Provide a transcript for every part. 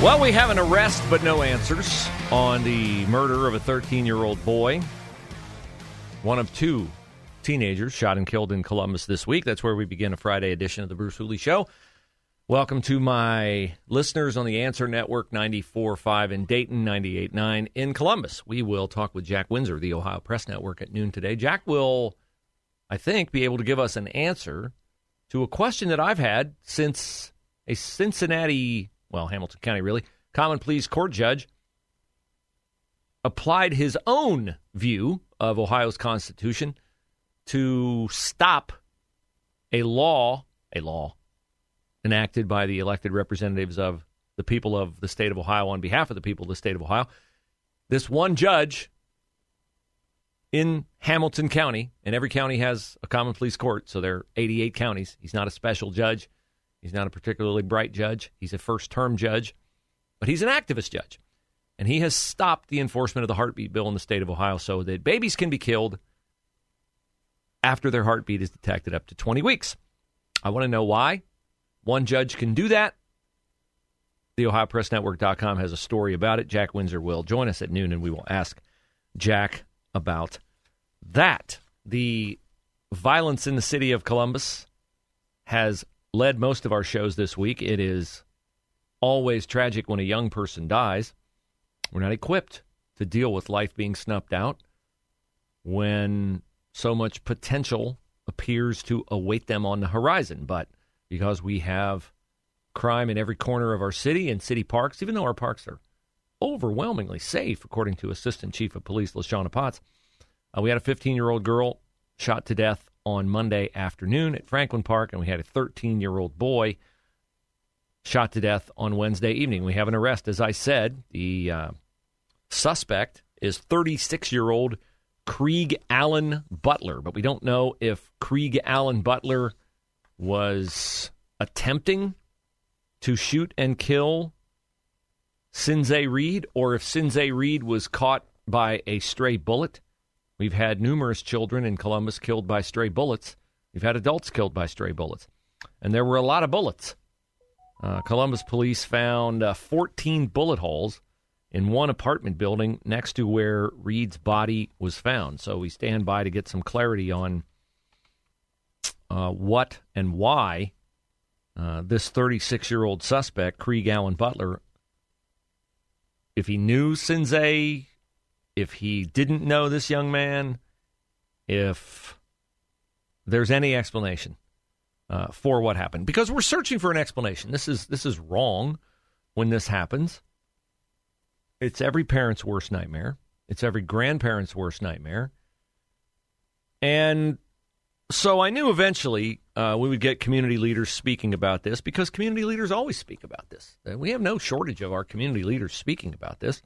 Well, we have an arrest but no answers on the murder of a 13 year old boy. One of two teenagers shot and killed in Columbus this week. That's where we begin a Friday edition of the Bruce Hooley Show. Welcome to my listeners on the Answer Network 94.5 in Dayton, 98.9 in Columbus. We will talk with Jack Windsor, the Ohio Press Network, at noon today. Jack will, I think, be able to give us an answer to a question that I've had since a Cincinnati well, Hamilton County really, common pleas court judge applied his own view of Ohio's Constitution to stop a law, a law enacted by the elected representatives of the people of the state of Ohio on behalf of the people of the state of Ohio. This one judge in Hamilton County, and every county has a common pleas court, so there are 88 counties. He's not a special judge. He's not a particularly bright judge. He's a first term judge, but he's an activist judge. And he has stopped the enforcement of the heartbeat bill in the state of Ohio so that babies can be killed after their heartbeat is detected up to 20 weeks. I want to know why. One judge can do that. The OhioPressNetwork.com has a story about it. Jack Windsor will join us at noon, and we will ask Jack about that. The violence in the city of Columbus has led most of our shows this week. It is always tragic when a young person dies. We're not equipped to deal with life being snuffed out when so much potential appears to await them on the horizon. But because we have crime in every corner of our city and city parks, even though our parks are overwhelmingly safe, according to Assistant Chief of Police LaShanna Potts, uh, we had a 15 year old girl shot to death on Monday afternoon at Franklin Park, and we had a 13 year old boy shot to death on Wednesday evening. We have an arrest. As I said, the uh, suspect is 36 year old Krieg Allen Butler, but we don't know if Krieg Allen Butler was attempting to shoot and kill Sinze Reed or if Sinze Reed was caught by a stray bullet. We've had numerous children in Columbus killed by stray bullets. We've had adults killed by stray bullets. And there were a lot of bullets. Uh, Columbus police found uh, 14 bullet holes in one apartment building next to where Reed's body was found. So we stand by to get some clarity on uh, what and why uh, this 36 year old suspect, Krieg Allen Butler, if he knew Sinze if he didn't know this young man, if there's any explanation uh, for what happened, because we're searching for an explanation. This is this is wrong when this happens. It's every parent's worst nightmare. It's every grandparent's worst nightmare. And so I knew eventually uh, we would get community leaders speaking about this because community leaders always speak about this. We have no shortage of our community leaders speaking about this.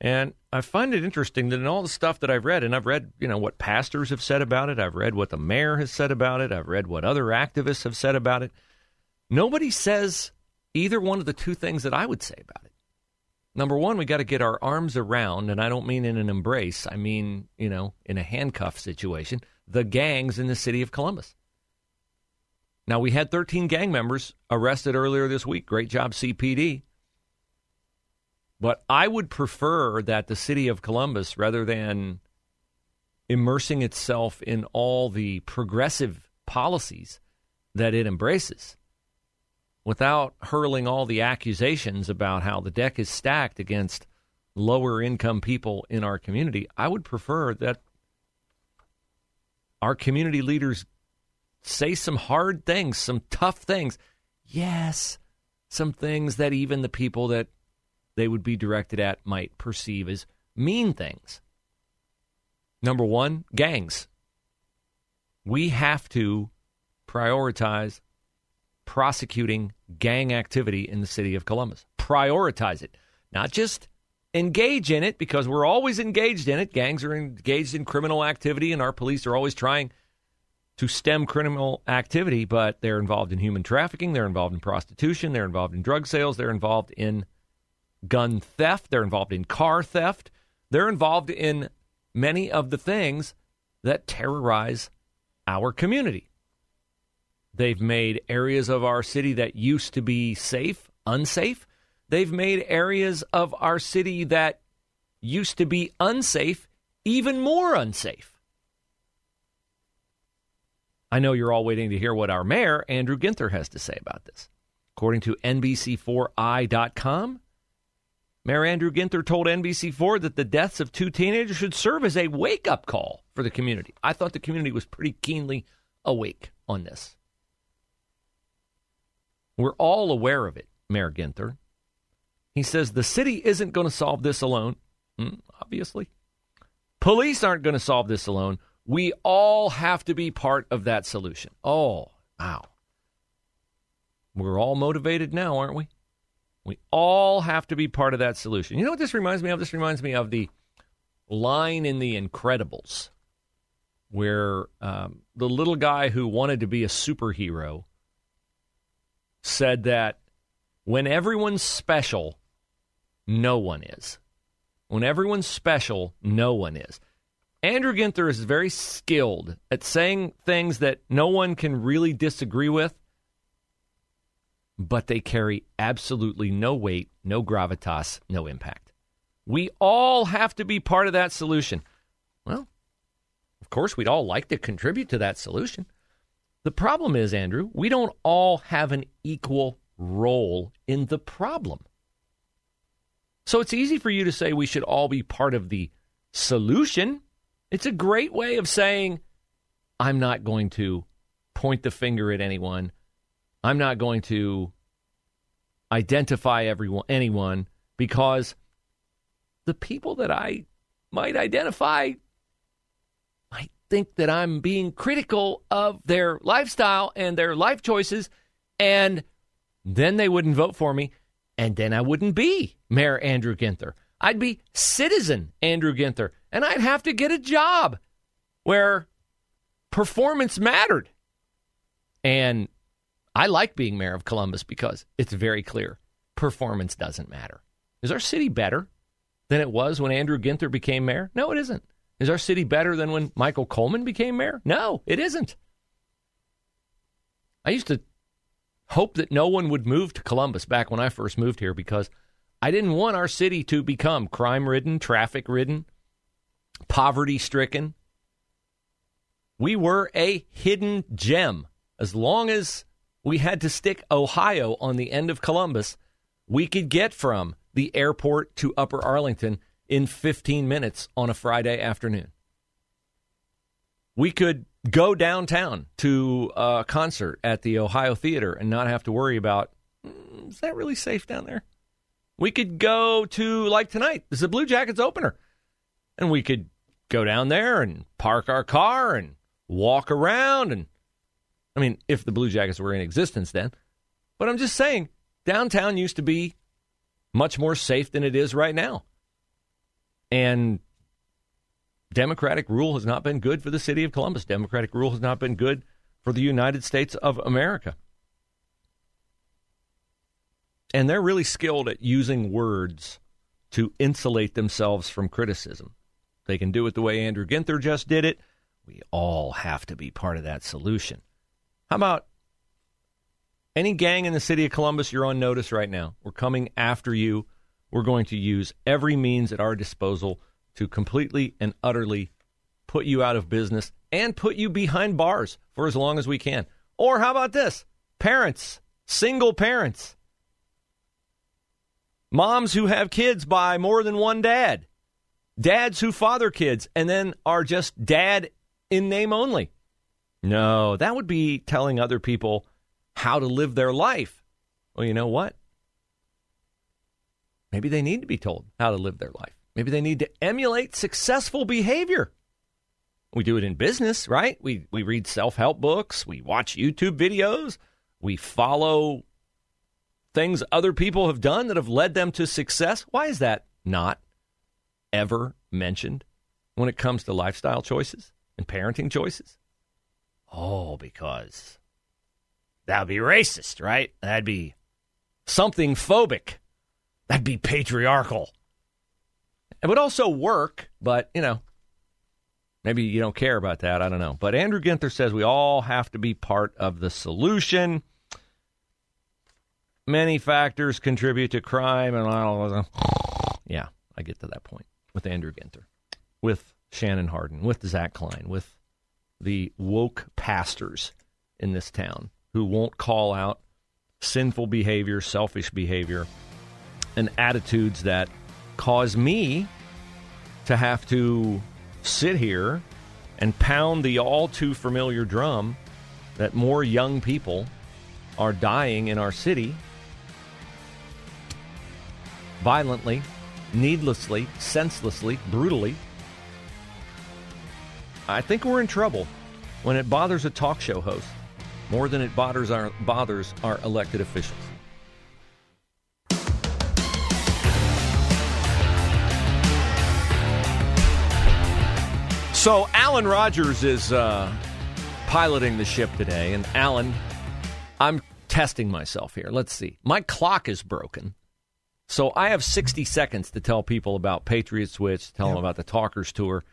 And I find it interesting that in all the stuff that I've read, and I've read, you know, what pastors have said about it, I've read what the mayor has said about it, I've read what other activists have said about it. Nobody says either one of the two things that I would say about it. Number one, we got to get our arms around, and I don't mean in an embrace, I mean, you know, in a handcuff situation, the gangs in the city of Columbus. Now, we had 13 gang members arrested earlier this week. Great job, CPD. But I would prefer that the city of Columbus, rather than immersing itself in all the progressive policies that it embraces, without hurling all the accusations about how the deck is stacked against lower income people in our community, I would prefer that our community leaders say some hard things, some tough things. Yes, some things that even the people that they would be directed at might perceive as mean things. Number one, gangs. We have to prioritize prosecuting gang activity in the city of Columbus. Prioritize it, not just engage in it because we're always engaged in it. Gangs are engaged in criminal activity, and our police are always trying to stem criminal activity, but they're involved in human trafficking, they're involved in prostitution, they're involved in drug sales, they're involved in gun theft, they're involved in car theft, they're involved in many of the things that terrorize our community. They've made areas of our city that used to be safe unsafe. They've made areas of our city that used to be unsafe even more unsafe. I know you're all waiting to hear what our mayor, Andrew Ginther, has to say about this. According to NBC4i.com, Mayor Andrew Ginther told NBC4 that the deaths of two teenagers should serve as a wake up call for the community. I thought the community was pretty keenly awake on this. We're all aware of it, Mayor Ginther. He says the city isn't going to solve this alone, mm, obviously. Police aren't going to solve this alone. We all have to be part of that solution. Oh, wow. We're all motivated now, aren't we? We all have to be part of that solution. You know what this reminds me of? This reminds me of the line in The Incredibles where um, the little guy who wanted to be a superhero said that when everyone's special, no one is. When everyone's special, no one is. Andrew Ginther is very skilled at saying things that no one can really disagree with, but they carry absolutely no weight, no gravitas, no impact. We all have to be part of that solution. Well, of course, we'd all like to contribute to that solution. The problem is, Andrew, we don't all have an equal role in the problem. So it's easy for you to say we should all be part of the solution it's a great way of saying, I'm not going to point the finger at anyone. I'm not going to identify everyone, anyone because the people that I might identify might think that I'm being critical of their lifestyle and their life choices, and then they wouldn't vote for me, and then I wouldn't be Mayor Andrew Ginther. I'd be citizen Andrew Ginther, and I'd have to get a job where performance mattered. And I like being mayor of Columbus because it's very clear performance doesn't matter. Is our city better than it was when Andrew Ginther became mayor? No, it isn't. Is our city better than when Michael Coleman became mayor? No, it isn't. I used to hope that no one would move to Columbus back when I first moved here because I didn't want our city to become crime ridden, traffic ridden, poverty stricken. We were a hidden gem. As long as we had to stick Ohio on the end of Columbus, we could get from the airport to Upper Arlington in 15 minutes on a Friday afternoon. We could go downtown to a concert at the Ohio Theater and not have to worry about mm, is that really safe down there? We could go to, like tonight, this is a Blue Jackets opener. And we could go down there and park our car and walk around. And I mean, if the Blue Jackets were in existence then. But I'm just saying, downtown used to be much more safe than it is right now. And Democratic rule has not been good for the city of Columbus. Democratic rule has not been good for the United States of America. And they're really skilled at using words to insulate themselves from criticism. They can do it the way Andrew Ginther just did it. We all have to be part of that solution. How about any gang in the city of Columbus? You're on notice right now. We're coming after you. We're going to use every means at our disposal to completely and utterly put you out of business and put you behind bars for as long as we can. Or how about this? Parents, single parents Moms who have kids by more than one dad. Dads who father kids and then are just dad in name only. No, that would be telling other people how to live their life. Well, you know what? Maybe they need to be told how to live their life. Maybe they need to emulate successful behavior. We do it in business, right? We we read self-help books, we watch YouTube videos, we follow things other people have done that have led them to success. Why is that not ever mentioned when it comes to lifestyle choices and parenting choices? Oh, because that would be racist, right? That'd be something phobic. That'd be patriarchal. It would also work, but, you know, maybe you don't care about that. I don't know. But Andrew Ginther says we all have to be part of the solution. Many factors contribute to crime, and yeah, I get to that point with Andrew Ginther, with Shannon Hardin, with Zach Klein, with the woke pastors in this town who won't call out sinful behavior, selfish behavior, and attitudes that cause me to have to sit here and pound the all too familiar drum that more young people are dying in our city violently, needlessly, senselessly, brutally. I think we're in trouble when it bothers a talk show host more than it bothers our, bothers our elected officials. So Alan Rogers is uh, piloting the ship today, and Alan, I'm testing myself here. Let's see. My clock is broken, so I have 60 seconds to tell people about Patriot Switch, tell yep. them about the Talkers Tour,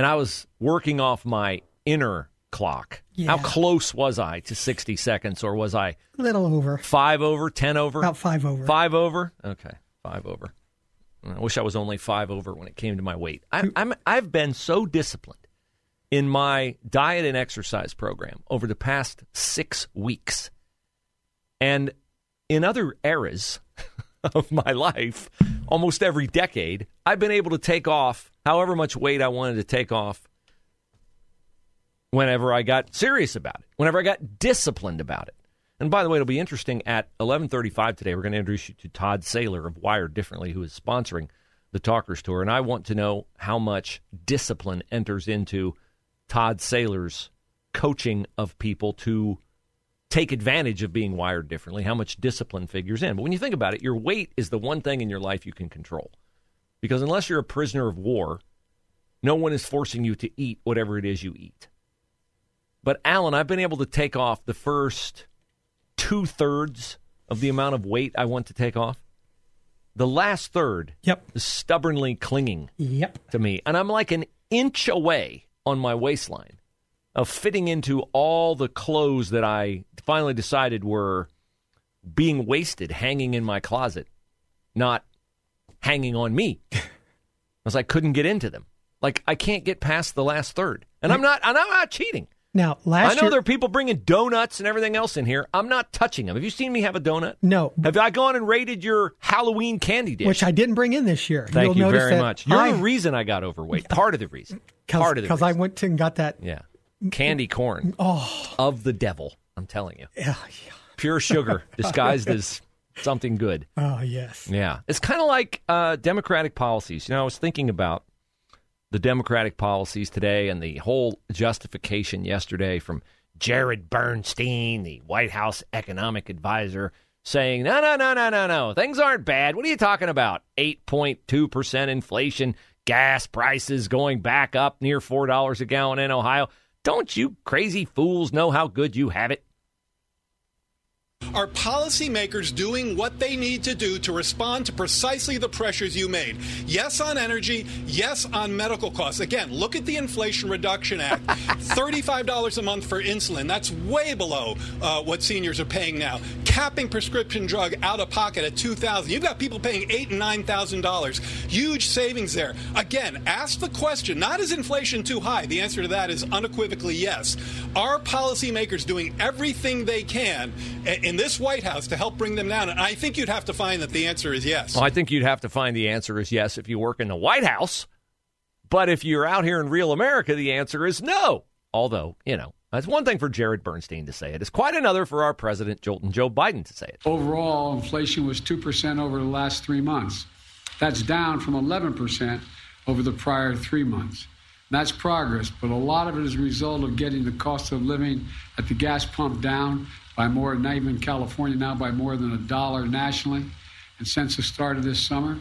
and I was working off my inner clock. Yeah. How close was I to 60 seconds, or was I a little over? Five over, ten over, about five over. Five over. Okay, five over. I wish I was only five over when it came to my weight. I, I'm I've been so disciplined in my diet and exercise program over the past six weeks, and in other eras of my life, almost every decade, I've been able to take off however much weight I wanted to take off whenever I got serious about it, whenever I got disciplined about it. And by the way, it'll be interesting at 11:35 today. We're going to introduce you to Todd Saylor of Wired Differently, who is sponsoring the Talkers Tour, and I want to know how much discipline enters into Todd Saylor's coaching of people to take advantage of being wired differently. How much discipline figures in? But when you think about it, your weight is the one thing in your life you can control, because unless you're a prisoner of war, no one is forcing you to eat whatever it is you eat. But Alan, I've been able to take off the first two thirds of the amount of weight I want to take off. The last third yep. is stubbornly clinging yep. to me. And I'm like an inch away on my waistline of fitting into all the clothes that I finally decided were being wasted hanging in my closet, not hanging on me. Because I couldn't get into them. Like I can't get past the last third. And I'm not I'm not cheating. Now, last I know year, there are people bringing donuts and everything else in here. I'm not touching them. Have you seen me have a donut? No. Have I gone and raided your Halloween candy dish? Which I didn't bring in this year. Thank You'll you very much. You're I, the reason I got overweight. Part of the reason. Part of the Because I went to and got that. Yeah. Candy corn. Oh. Of the devil, I'm telling you. Yeah. yeah. Pure sugar disguised as something good. Oh, yes. Yeah. It's kind of like uh, Democratic policies. You know, I was thinking about the Democratic policies today and the whole justification yesterday from – Jared Bernstein, the White House economic advisor, saying, no, no, no, no, no, no. Things aren't bad. What are you talking about? 8.2% inflation, gas prices going back up near $4 a gallon in Ohio. Don't you crazy fools know how good you have it? Are policymakers doing what they need to do to respond to precisely the pressures you made? Yes, on energy. Yes, on medical costs. Again, look at the Inflation Reduction Act. $35 a month for insulin. That's way below uh, what seniors are paying now. Capping prescription drug out of pocket at $2,000. You've got people paying eight and $9,000. Huge savings there. Again, ask the question, not is inflation too high? The answer to that is unequivocally yes. Are policymakers doing everything they can in this White House to help bring them down? And I think you'd have to find that the answer is yes. Well, I think you'd have to find the answer is yes if you work in the White House. But if you're out here in real America, the answer is no. Although, you know, that's one thing for Jared Bernstein to say it. It's quite another for our president, Jolton Joe Biden, to say it. Overall, inflation was 2% over the last three months. That's down from 11% over the prior three months. That's progress, but a lot of it is a result of getting the cost of living at the gas pump down by more, not even California now, by more than a dollar nationally. And since the start of this summer,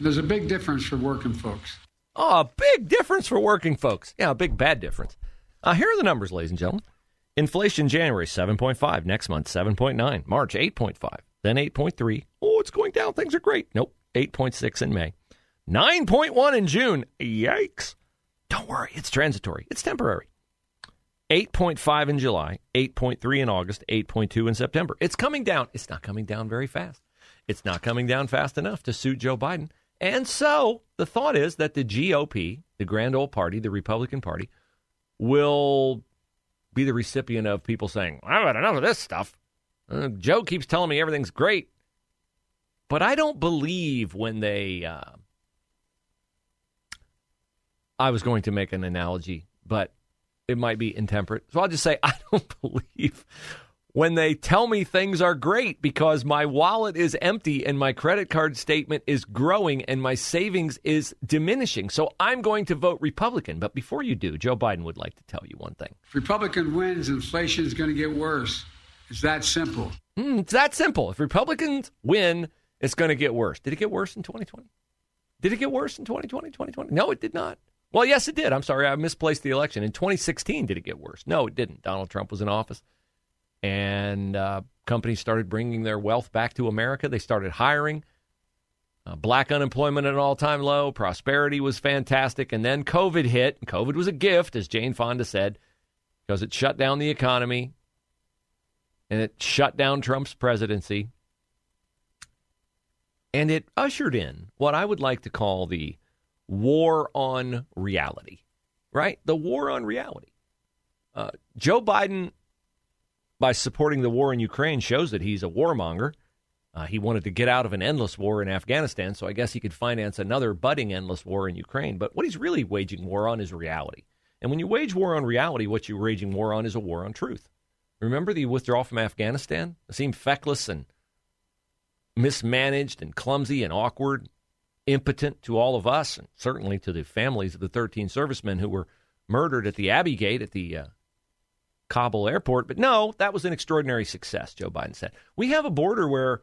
there's a big difference for working folks. Oh, a big difference for working folks. Yeah, a big bad difference. Uh, here are the numbers, ladies and gentlemen. Inflation January 7.5, next month 7.9, March 8.5, then 8.3. Oh, it's going down. Things are great. Nope, 8.6 in May. 9.1 in June. Yikes. Don't worry, it's transitory. It's temporary. 8.5 in July, 8.3 in August, 8.2 in September. It's coming down. It's not coming down very fast. It's not coming down fast enough to suit Joe Biden. And so the thought is that the GOP, the grand old party, the Republican Party, will be the recipient of people saying, I've had enough of this stuff. Uh, Joe keeps telling me everything's great. But I don't believe when they. Uh, I was going to make an analogy, but it might be intemperate. So I'll just say I don't believe when they tell me things are great because my wallet is empty and my credit card statement is growing and my savings is diminishing. So I'm going to vote Republican. But before you do, Joe Biden would like to tell you one thing. If Republican wins, inflation is going to get worse. It's that simple. Mm, it's that simple. If Republicans win, it's going to get worse. Did it get worse in 2020? Did it get worse in 2020, 2020? No, it did not. Well, yes, it did. I'm sorry. I misplaced the election. In 2016, did it get worse? No, it didn't. Donald Trump was in office and uh, companies started bringing their wealth back to America. They started hiring. Uh, black unemployment at an all-time low. Prosperity was fantastic, and then COVID hit. COVID was a gift, as Jane Fonda said, because it shut down the economy and it shut down Trump's presidency, and it ushered in what I would like to call the war on reality. Right, the war on reality. Uh, Joe Biden by supporting the war in Ukraine shows that he's a warmonger. Uh, he wanted to get out of an endless war in Afghanistan, so I guess he could finance another budding endless war in Ukraine. But what he's really waging war on is reality. And when you wage war on reality, what you're waging war on is a war on truth. Remember the withdrawal from Afghanistan? It seemed feckless and mismanaged and clumsy and awkward, impotent to all of us, and certainly to the families of the 13 servicemen who were murdered at the Abbey Gate at the uh, Kabul airport. But no, that was an extraordinary success, Joe Biden said. We have a border where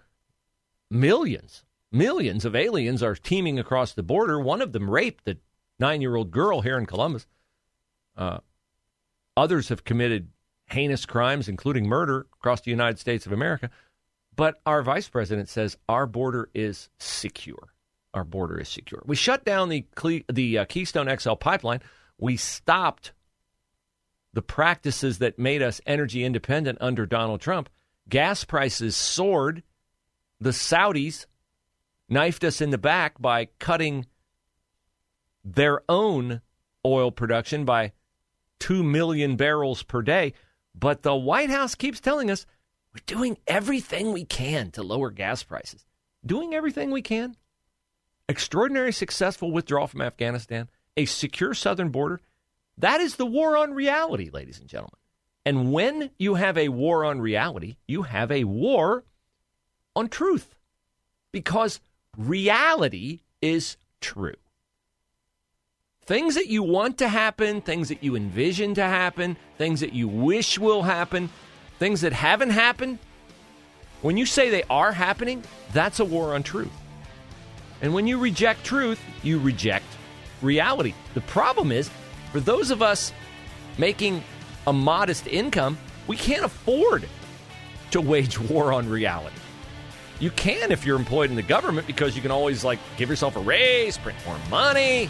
millions, millions of aliens are teeming across the border. One of them raped the nine year old girl here in Columbus. Uh, others have committed heinous crimes, including murder, across the United States of America. But our vice president says our border is secure. Our border is secure. We shut down the the uh, Keystone XL pipeline. We stopped the practices that made us energy independent under Donald Trump, gas prices soared. The Saudis knifed us in the back by cutting their own oil production by 2 million barrels per day. But the White House keeps telling us we're doing everything we can to lower gas prices. Doing everything we can. Extraordinary successful withdrawal from Afghanistan, a secure southern border, that is the war on reality, ladies and gentlemen. And when you have a war on reality, you have a war on truth because reality is true. Things that you want to happen, things that you envision to happen, things that you wish will happen, things that haven't happened, when you say they are happening, that's a war on truth. And when you reject truth, you reject reality. The problem is for those of us making a modest income, we can't afford to wage war on reality. You can if you're employed in the government because you can always like give yourself a raise, print more money,